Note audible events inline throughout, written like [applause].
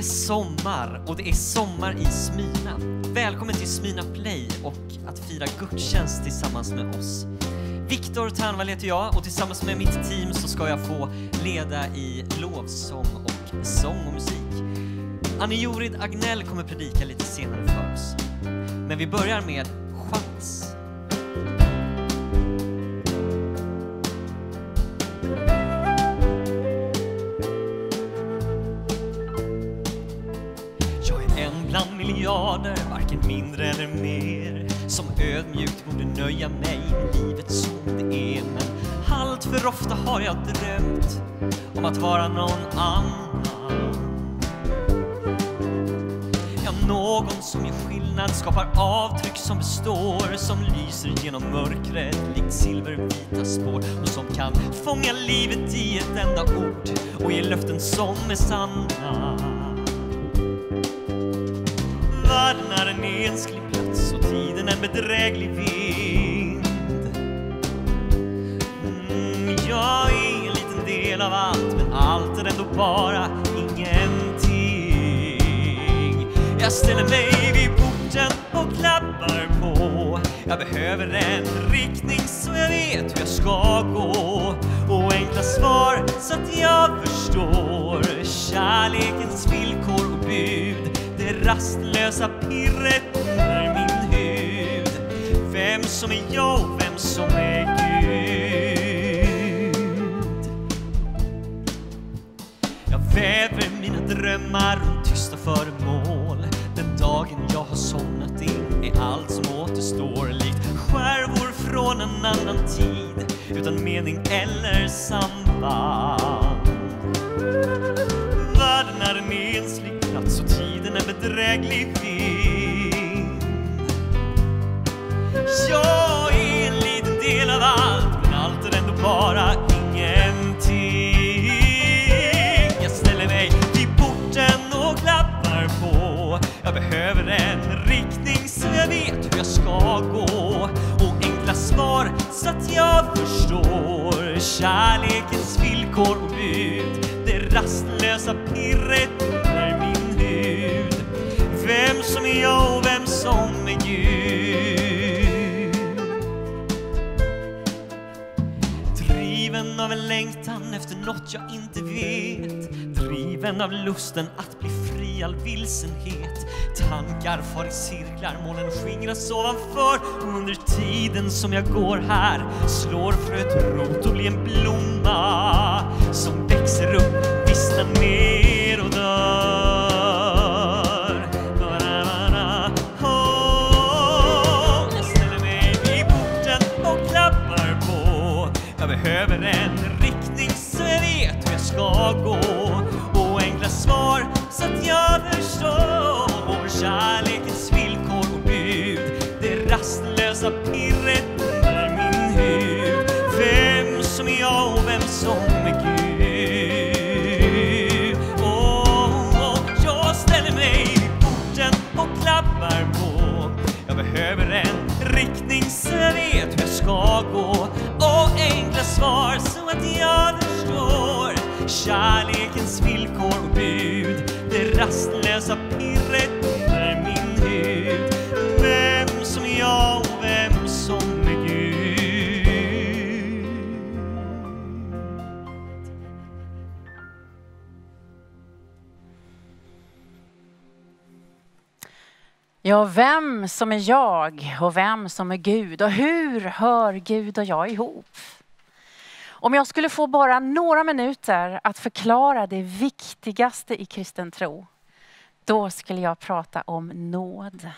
Det är sommar och det är sommar i Smyna. Välkommen till Smyna Play och att fira gudstjänst tillsammans med oss. Viktor Ternvall heter jag och tillsammans med mitt team så ska jag få leda i lovsång och sång och musik. Annie Jorid Agnell kommer predika lite senare för oss. Men vi börjar med chans. Mindre eller mer. Som ödmjukt borde nöja mig med livet som det är. Men allt för ofta har jag drömt om att vara någon annan. Ja, någon som gör skillnad, skapar avtryck som består Som lyser genom mörkret likt silvervita spår. Och som kan fånga livet i ett enda ord och ge löften som är sanna. Enslig plats och tiden en bedräglig vind. Mm, jag är en liten del av allt, men allt är ändå bara ingenting. Jag ställer mig vid porten och klappar på. Jag behöver en riktning så jag vet hur jag ska gå. Och enkla svar så att jag förstår kärlekens villkor och bud. Det rastlösa pirret som är jag och vem som är Gud. Jag väver mina drömmar runt tysta föremål. Den dagen jag har somnat in är allt som återstår likt skärvor från en annan tid utan mening eller samband. Världen är en enslig plats och tiden en bedräglig vind. Vara bara ingenting. Jag ställer mig vid porten och klappar på. Jag behöver en riktning så jag vet hur jag ska gå. Och enkla svar så att jag förstår kärlekens villkor och bud. Det rastlösa pirret under min hud. Vem som är jag och vem som är Gud. Av en längtan efter något jag inte vet. Driven av lusten att bli fri all vilsenhet. Tankar far i cirklar, molnen skingras ovanför. Och under tiden som jag går här slår fröet rot och blir en blomma Som växer upp, vissnar ner. Hur jag Ja, vem som är jag och vem som är Gud och hur hör Gud och jag ihop? Om jag skulle få bara några minuter att förklara det viktigaste i kristen tro, då skulle jag prata om nåd.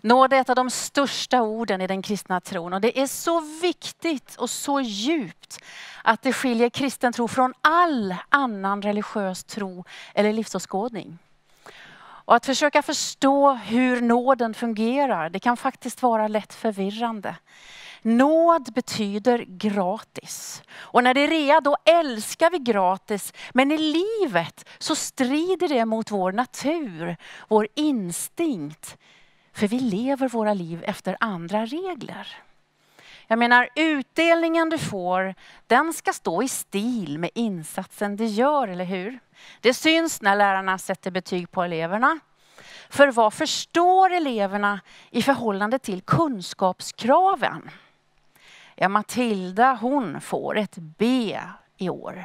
Nåd är ett av de största orden i den kristna tron och det är så viktigt och så djupt att det skiljer kristen tro från all annan religiös tro eller livsåskådning. Och att försöka förstå hur nåden fungerar, det kan faktiskt vara lätt förvirrande. Nåd betyder gratis. Och när det är rea då älskar vi gratis. Men i livet så strider det mot vår natur, vår instinkt. För vi lever våra liv efter andra regler. Jag menar utdelningen du får, den ska stå i stil med insatsen du gör, eller hur? Det syns när lärarna sätter betyg på eleverna. För vad förstår eleverna i förhållande till kunskapskraven? Ja, Matilda hon får ett B i år.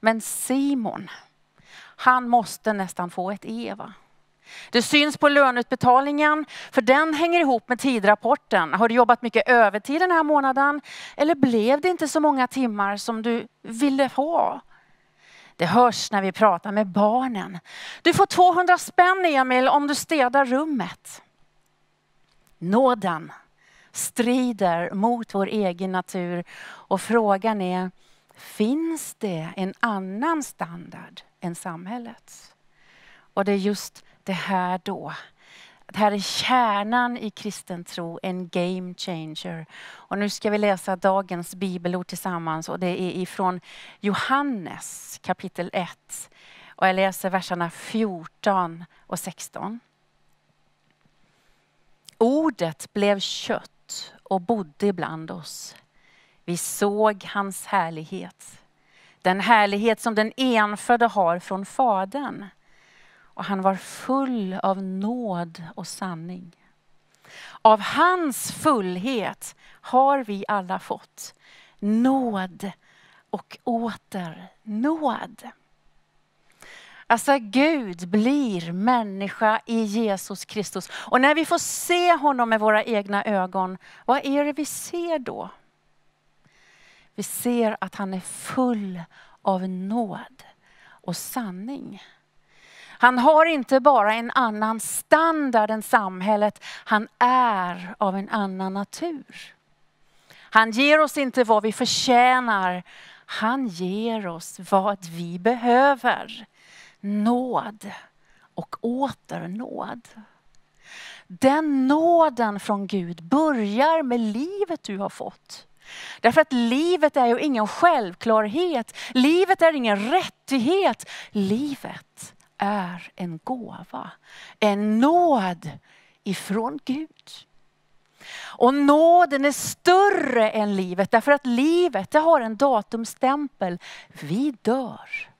Men Simon, han måste nästan få ett E va? Det syns på löneutbetalningen, för den hänger ihop med tidrapporten. Har du jobbat mycket övertid den här månaden? Eller blev det inte så många timmar som du ville ha? Det hörs när vi pratar med barnen. Du får 200 spänn Emil om du städar rummet. Nåden strider mot vår egen natur och frågan är, finns det en annan standard än samhällets? Och det är just det här då. Det här är kärnan i kristen tro, en game changer. Och nu ska vi läsa dagens bibelord tillsammans och det är ifrån Johannes kapitel 1. Och jag läser verserna 14 och 16. Ordet blev kött och bodde ibland oss. Vi såg hans härlighet. Den härlighet som den enfödde har från Fadern och han var full av nåd och sanning. Av hans fullhet har vi alla fått nåd och åter nåd. Alltså Gud blir människa i Jesus Kristus. Och när vi får se honom med våra egna ögon, vad är det vi ser då? Vi ser att han är full av nåd och sanning. Han har inte bara en annan standard än samhället, han är av en annan natur. Han ger oss inte vad vi förtjänar, han ger oss vad vi behöver. Nåd och åter nåd. Den nåden från Gud börjar med livet du har fått. Därför att livet är ju ingen självklarhet. Livet är ingen rättighet. Livet är en gåva, en nåd ifrån Gud. Och nåden är större än livet därför att livet det har en datumstämpel. Vi dör.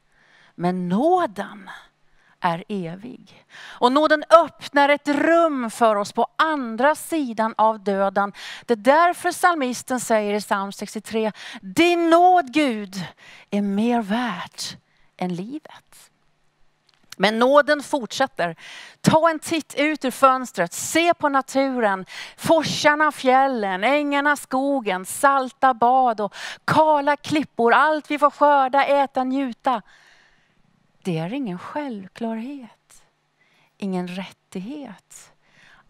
Men nåden är evig. Och nåden öppnar ett rum för oss på andra sidan av döden. Det är därför psalmisten säger i psalm 63, din nåd Gud är mer värt än livet. Men nåden fortsätter. Ta en titt ut ur fönstret, se på naturen, forsarna, fjällen, ängarna, skogen, salta bad och kala klippor. Allt vi får skörda, äta, njuta. Det är ingen självklarhet, ingen rättighet.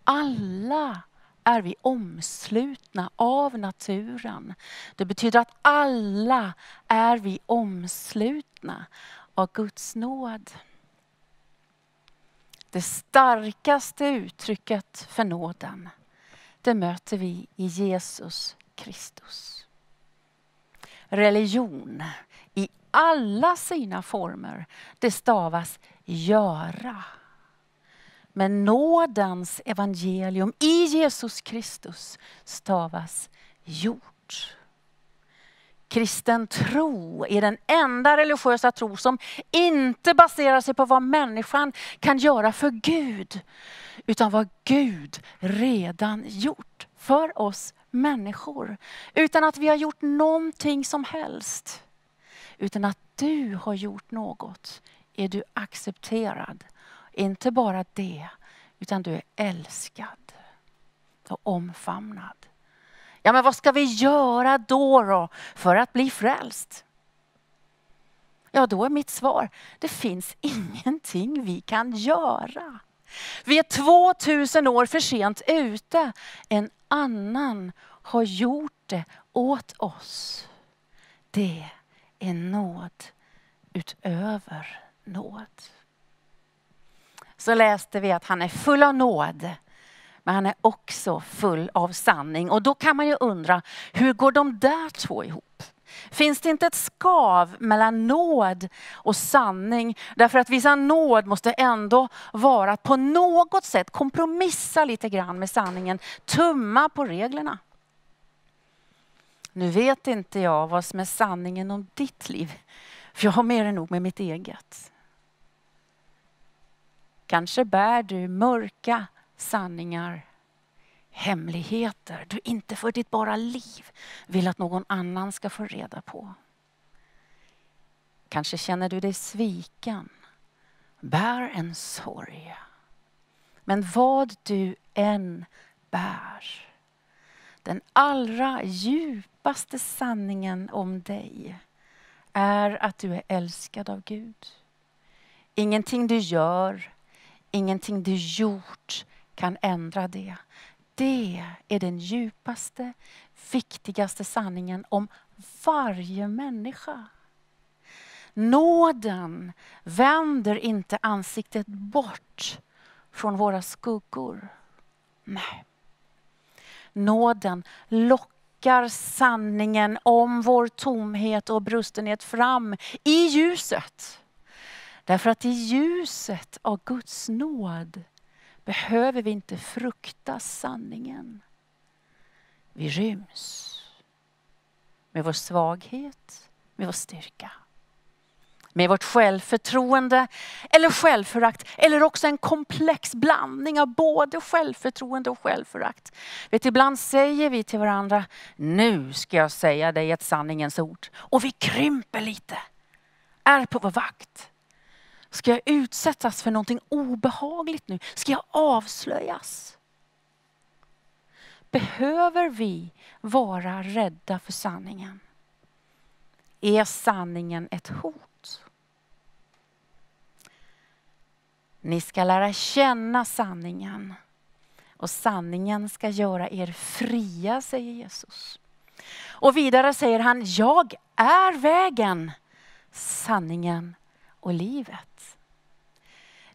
Alla är vi omslutna av naturen. Det betyder att alla är vi omslutna av Guds nåd. Det starkaste uttrycket för nåden, det möter vi i Jesus Kristus. Religion i alla sina former, det stavas göra. Men nådens evangelium i Jesus Kristus stavas gjort. Kristen tro är den enda religiösa tro som inte baserar sig på vad människan kan göra för Gud. Utan vad Gud redan gjort för oss människor. Utan att vi har gjort någonting som helst. Utan att du har gjort något är du accepterad. Inte bara det, utan du är älskad och omfamnad. Ja, men vad ska vi göra då, då för att bli frälst? Ja, då är mitt svar, det finns [laughs] ingenting vi kan göra. Vi är 2000 år för sent ute. En annan har gjort det åt oss. Det är nåd utöver nåd. Så läste vi att han är full av nåd men han är också full av sanning. Och då kan man ju undra, hur går de där två ihop? Finns det inte ett skav mellan nåd och sanning? Därför att vissa nåd måste ändå vara att på något sätt kompromissa lite grann med sanningen, tumma på reglerna. Nu vet inte jag vad som är sanningen om ditt liv, för jag har mer än nog med mitt eget. Kanske bär du mörka sanningar, hemligheter du inte för ditt bara liv vill att någon annan ska få reda på. Kanske känner du dig sviken, bär en sorg. Men vad du än bär, den allra djupaste sanningen om dig är att du är älskad av Gud. Ingenting du gör, ingenting du gjort kan ändra det. Det är den djupaste, viktigaste sanningen om varje människa. Nåden vänder inte ansiktet bort från våra skuggor. Nej. Nåden lockar sanningen om vår tomhet och brustenhet fram i ljuset. Därför att i ljuset av Guds nåd behöver vi inte frukta sanningen. Vi ryms med vår svaghet, med vår styrka. Med vårt självförtroende eller självförakt eller också en komplex blandning av både självförtroende och självförakt. Vet, ibland säger vi till varandra, nu ska jag säga dig ett sanningens ord. Och vi krymper lite, är på vår vakt. Ska jag utsättas för någonting obehagligt nu? Ska jag avslöjas? Behöver vi vara rädda för sanningen? Är sanningen ett hot? Ni ska lära känna sanningen och sanningen ska göra er fria, säger Jesus. Och vidare säger han, jag är vägen, sanningen och livet.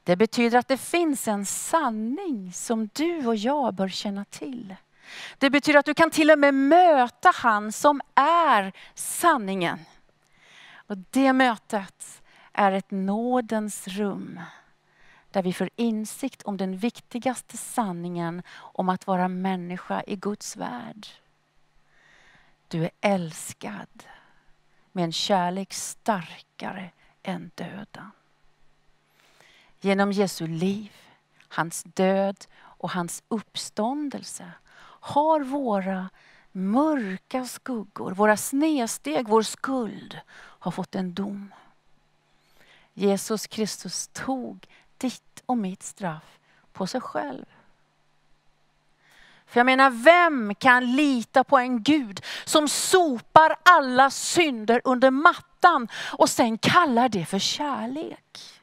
Det betyder att det finns en sanning som du och jag bör känna till. Det betyder att du kan till och med möta han som är sanningen. Och det mötet är ett nådens rum där vi får insikt om den viktigaste sanningen om att vara människa i Guds värld. Du är älskad med en kärlek starkare än döden. Genom Jesu liv, hans död och hans uppståndelse har våra mörka skuggor, våra snedsteg, vår skuld har fått en dom. Jesus Kristus tog ditt och mitt straff på sig själv. För jag menar, vem kan lita på en Gud som sopar alla synder under mattan och sen kallar det för kärlek?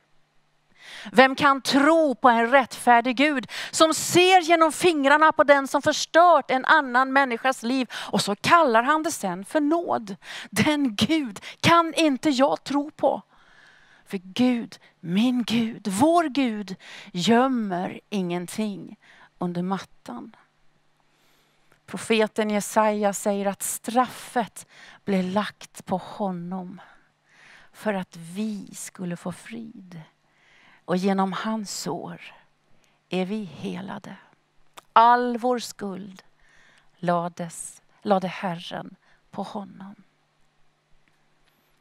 Vem kan tro på en rättfärdig Gud som ser genom fingrarna på den som förstört en annan människas liv och så kallar han det sen för nåd. Den Gud kan inte jag tro på. För Gud, min Gud, vår Gud gömmer ingenting under mattan. Profeten Jesaja säger att straffet blev lagt på honom för att vi skulle få frid. Och genom hans sår är vi helade. All vår skuld lades, lade Herren på honom.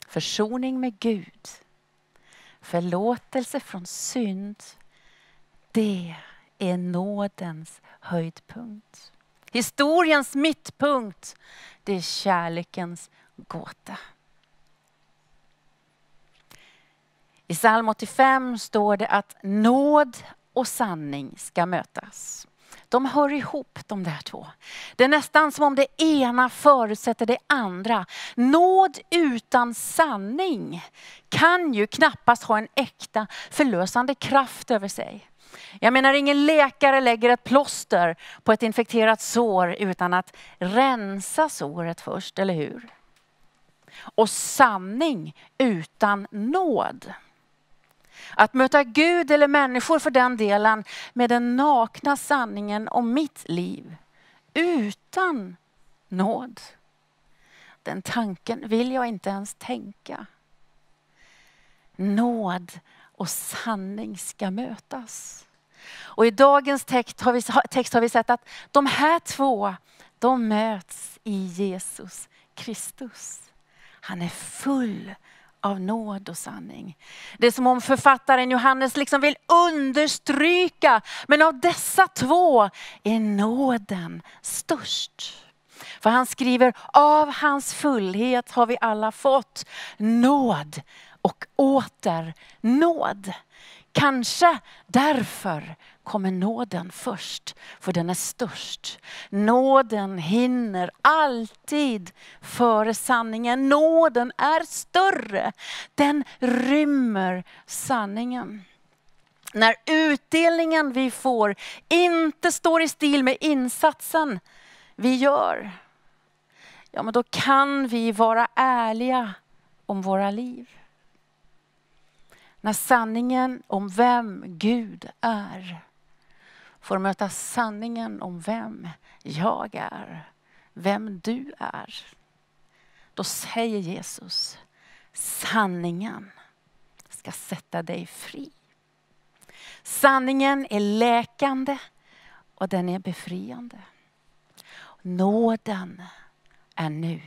Försoning med Gud, förlåtelse från synd, det är nådens höjdpunkt. Historiens mittpunkt, det är kärlekens gåta. I psalm 85 står det att nåd och sanning ska mötas. De hör ihop de där två. Det är nästan som om det ena förutsätter det andra. Nåd utan sanning kan ju knappast ha en äkta förlösande kraft över sig. Jag menar ingen läkare lägger ett plåster på ett infekterat sår utan att rensa såret först, eller hur? Och sanning utan nåd. Att möta Gud eller människor för den delen med den nakna sanningen om mitt liv utan nåd. Den tanken vill jag inte ens tänka. Nåd och sanning ska mötas. Och i dagens text har, vi, text har vi sett att de här två, de möts i Jesus Kristus. Han är full av nåd och sanning. Det är som om författaren Johannes liksom vill understryka, men av dessa två är nåden störst. För han skriver, av hans fullhet har vi alla fått nåd och åter nåd. Kanske därför kommer nåden först, för den är störst. Nåden hinner alltid före sanningen. Nåden är större. Den rymmer sanningen. När utdelningen vi får inte står i stil med insatsen vi gör, ja men då kan vi vara ärliga om våra liv. När sanningen om vem Gud är får möta sanningen om vem jag är, vem du är. Då säger Jesus, sanningen ska sätta dig fri. Sanningen är läkande och den är befriande. Nåden är nu.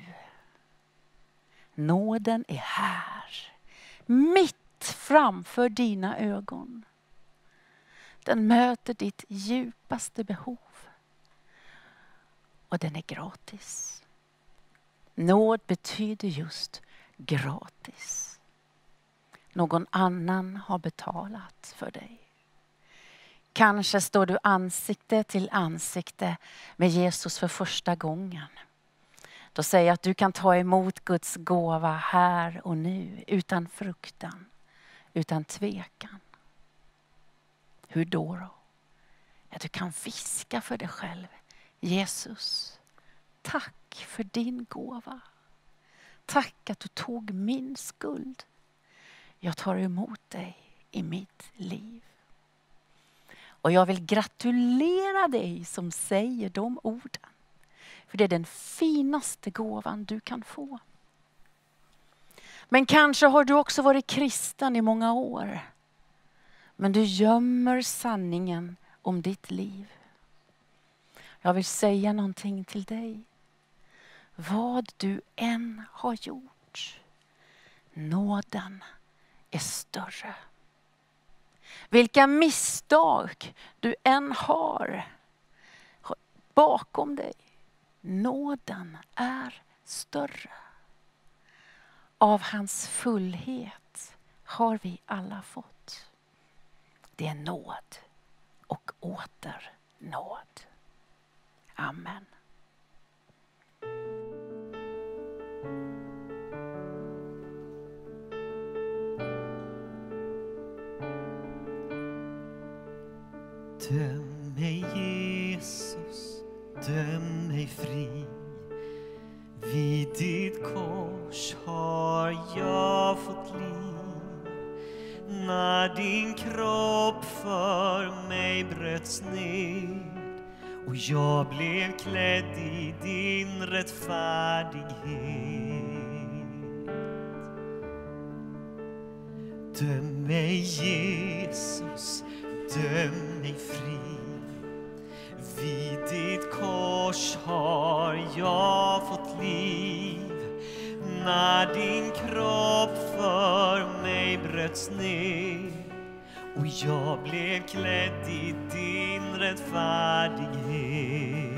Nåden är här. Mitt framför dina ögon. Den möter ditt djupaste behov. Och den är gratis. Nåd betyder just gratis. Någon annan har betalat för dig. Kanske står du ansikte till ansikte med Jesus för första gången. Då säger jag att du kan ta emot Guds gåva här och nu utan fruktan, utan tvekan. Hur då? då? Ja, du kan viska för dig själv. Jesus, tack för din gåva. Tack att du tog min skuld. Jag tar emot dig i mitt liv. Och jag vill gratulera dig som säger de orden. För det är den finaste gåvan du kan få. Men kanske har du också varit kristen i många år. Men du gömmer sanningen om ditt liv. Jag vill säga någonting till dig. Vad du än har gjort, nåden är större. Vilka misstag du än har bakom dig, nåden är större. Av hans fullhet har vi alla fått. Det är nåd och åter nåd. Amen. Döm mig Jesus, döm mig fri. Vid ditt kors har jag fått liv när din kropp för mig bröts ned och jag blev klädd i din rättfärdighet. Döm mig Jesus, döm mig fri. Vid ditt kors har jag fått liv när din kropp bröts ner och jag blev klädd i din rättfärdighet.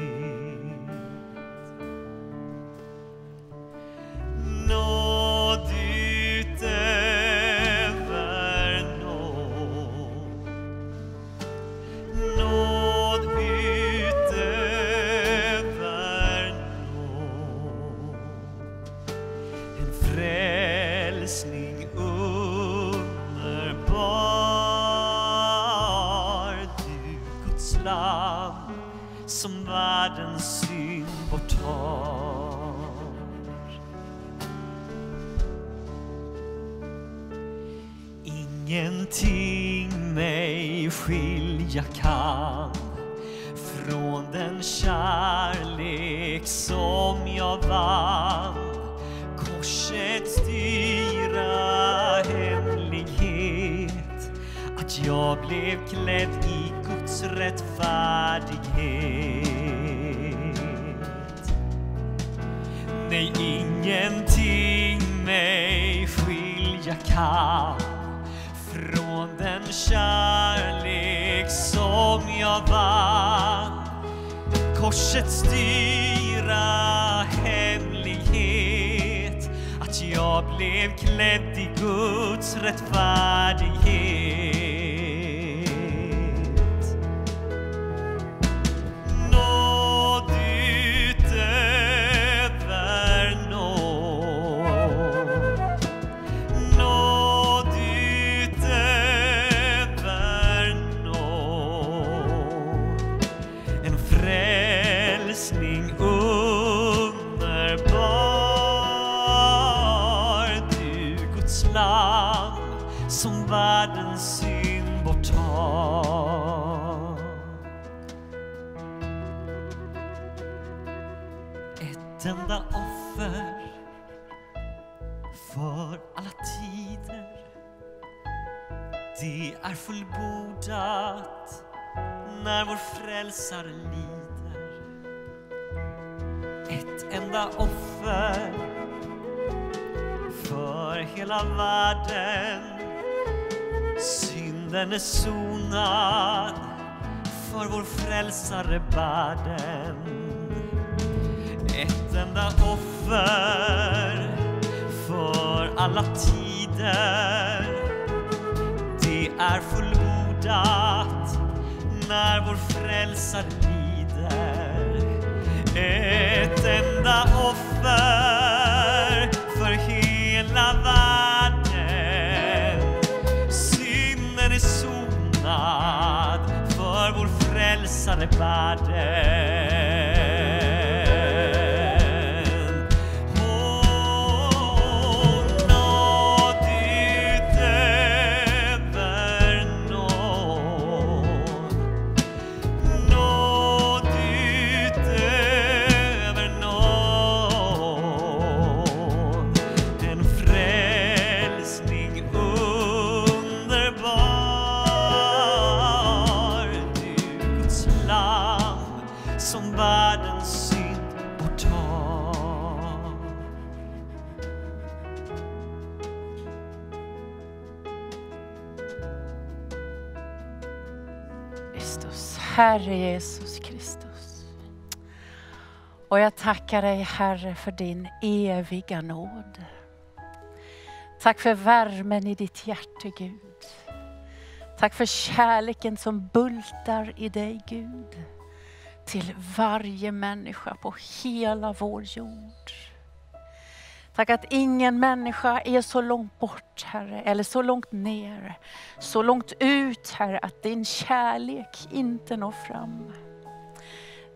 Ingenting mig skilja kan från den kärlek som jag vann. Korsets dyra hemlighet, att jag blev klädd i Guds rättfärdighet. Nej, ingenting mig skilja kan den kärlek som jag vann. Korsets dyra hemlighet att jag blev klädd i Guds rättfärdighet. Är sonad för vår frälsare bär den ett enda offer för alla tider. Det är fullbordat när vår frälsare frälsare bär den. Herre Jesus Kristus. Och jag tackar dig Herre för din eviga nåd. Tack för värmen i ditt hjärta Gud. Tack för kärleken som bultar i dig Gud. Till varje människa på hela vår jord. Tack att ingen människa är så långt bort Herre, eller så långt ner, så långt ut Herre att din kärlek inte når fram.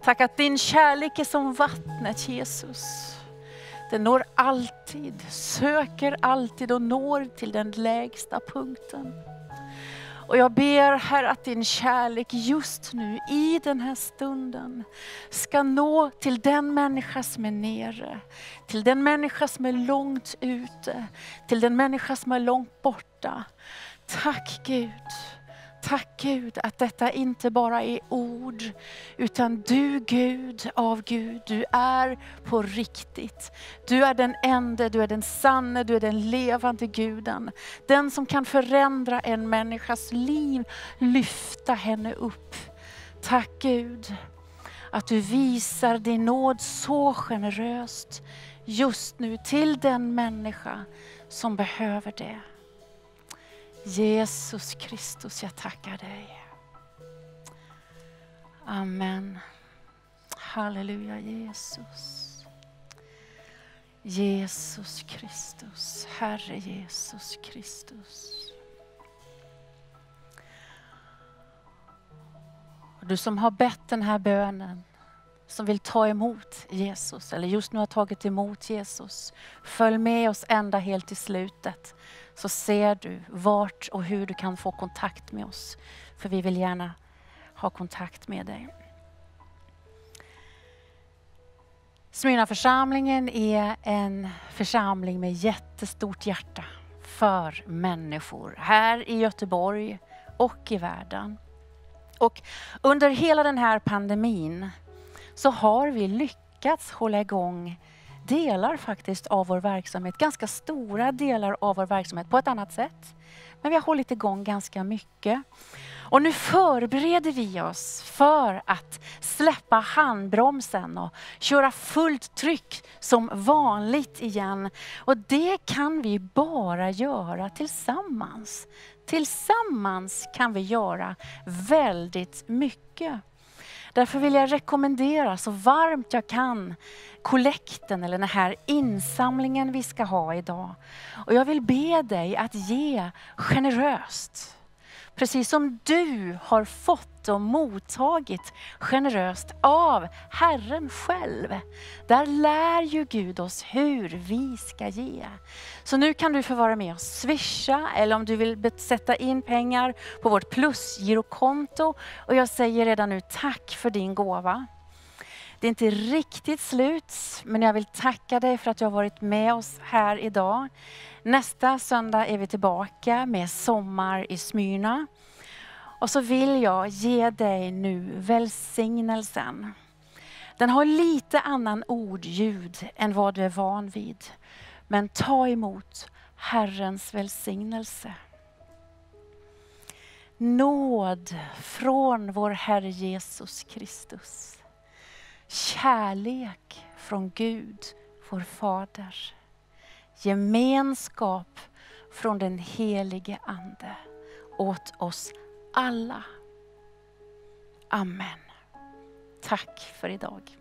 Tack att din kärlek är som vattnet Jesus. Den når alltid, söker alltid och når till den lägsta punkten. Och jag ber Herre att din kärlek just nu i den här stunden ska nå till den människa som är nere. Till den människa som är långt ute. Till den människa som är långt borta. Tack Gud. Tack Gud att detta inte bara är ord, utan du Gud av Gud, du är på riktigt. Du är den ende, du är den sanne, du är den levande guden. Den som kan förändra en människas liv, lyfta henne upp. Tack Gud att du visar din nåd så generöst just nu till den människa som behöver det. Jesus Kristus, jag tackar dig. Amen. Halleluja Jesus. Jesus Kristus, Herre Jesus Kristus. Du som har bett den här bönen, som vill ta emot Jesus, eller just nu har tagit emot Jesus. Följ med oss ända helt till slutet, så ser du vart och hur du kan få kontakt med oss. För vi vill gärna ha kontakt med dig. Smyrnaförsamlingen är en församling med jättestort hjärta för människor här i Göteborg och i världen. Och under hela den här pandemin så har vi lyckats hålla igång delar faktiskt av vår verksamhet, ganska stora delar av vår verksamhet på ett annat sätt. Men vi har hållit igång ganska mycket. Och nu förbereder vi oss för att släppa handbromsen och köra fullt tryck som vanligt igen. Och det kan vi bara göra tillsammans. Tillsammans kan vi göra väldigt mycket. Därför vill jag rekommendera så varmt jag kan kollekten eller den här insamlingen vi ska ha idag. Och jag vill be dig att ge generöst. Precis som du har fått och mottagit generöst av Herren själv. Där lär ju Gud oss hur vi ska ge. Så nu kan du få vara med och swisha eller om du vill sätta in pengar på vårt plusgirokonto. Och jag säger redan nu tack för din gåva. Det är inte riktigt slut, men jag vill tacka dig för att du har varit med oss här idag. Nästa söndag är vi tillbaka med Sommar i Smyrna. Och så vill jag ge dig nu välsignelsen. Den har lite annan ordljud än vad du är van vid. Men ta emot Herrens välsignelse. Nåd från vår Herre Jesus Kristus. Kärlek från Gud, vår Fader gemenskap från den helige Ande åt oss alla. Amen. Tack för idag.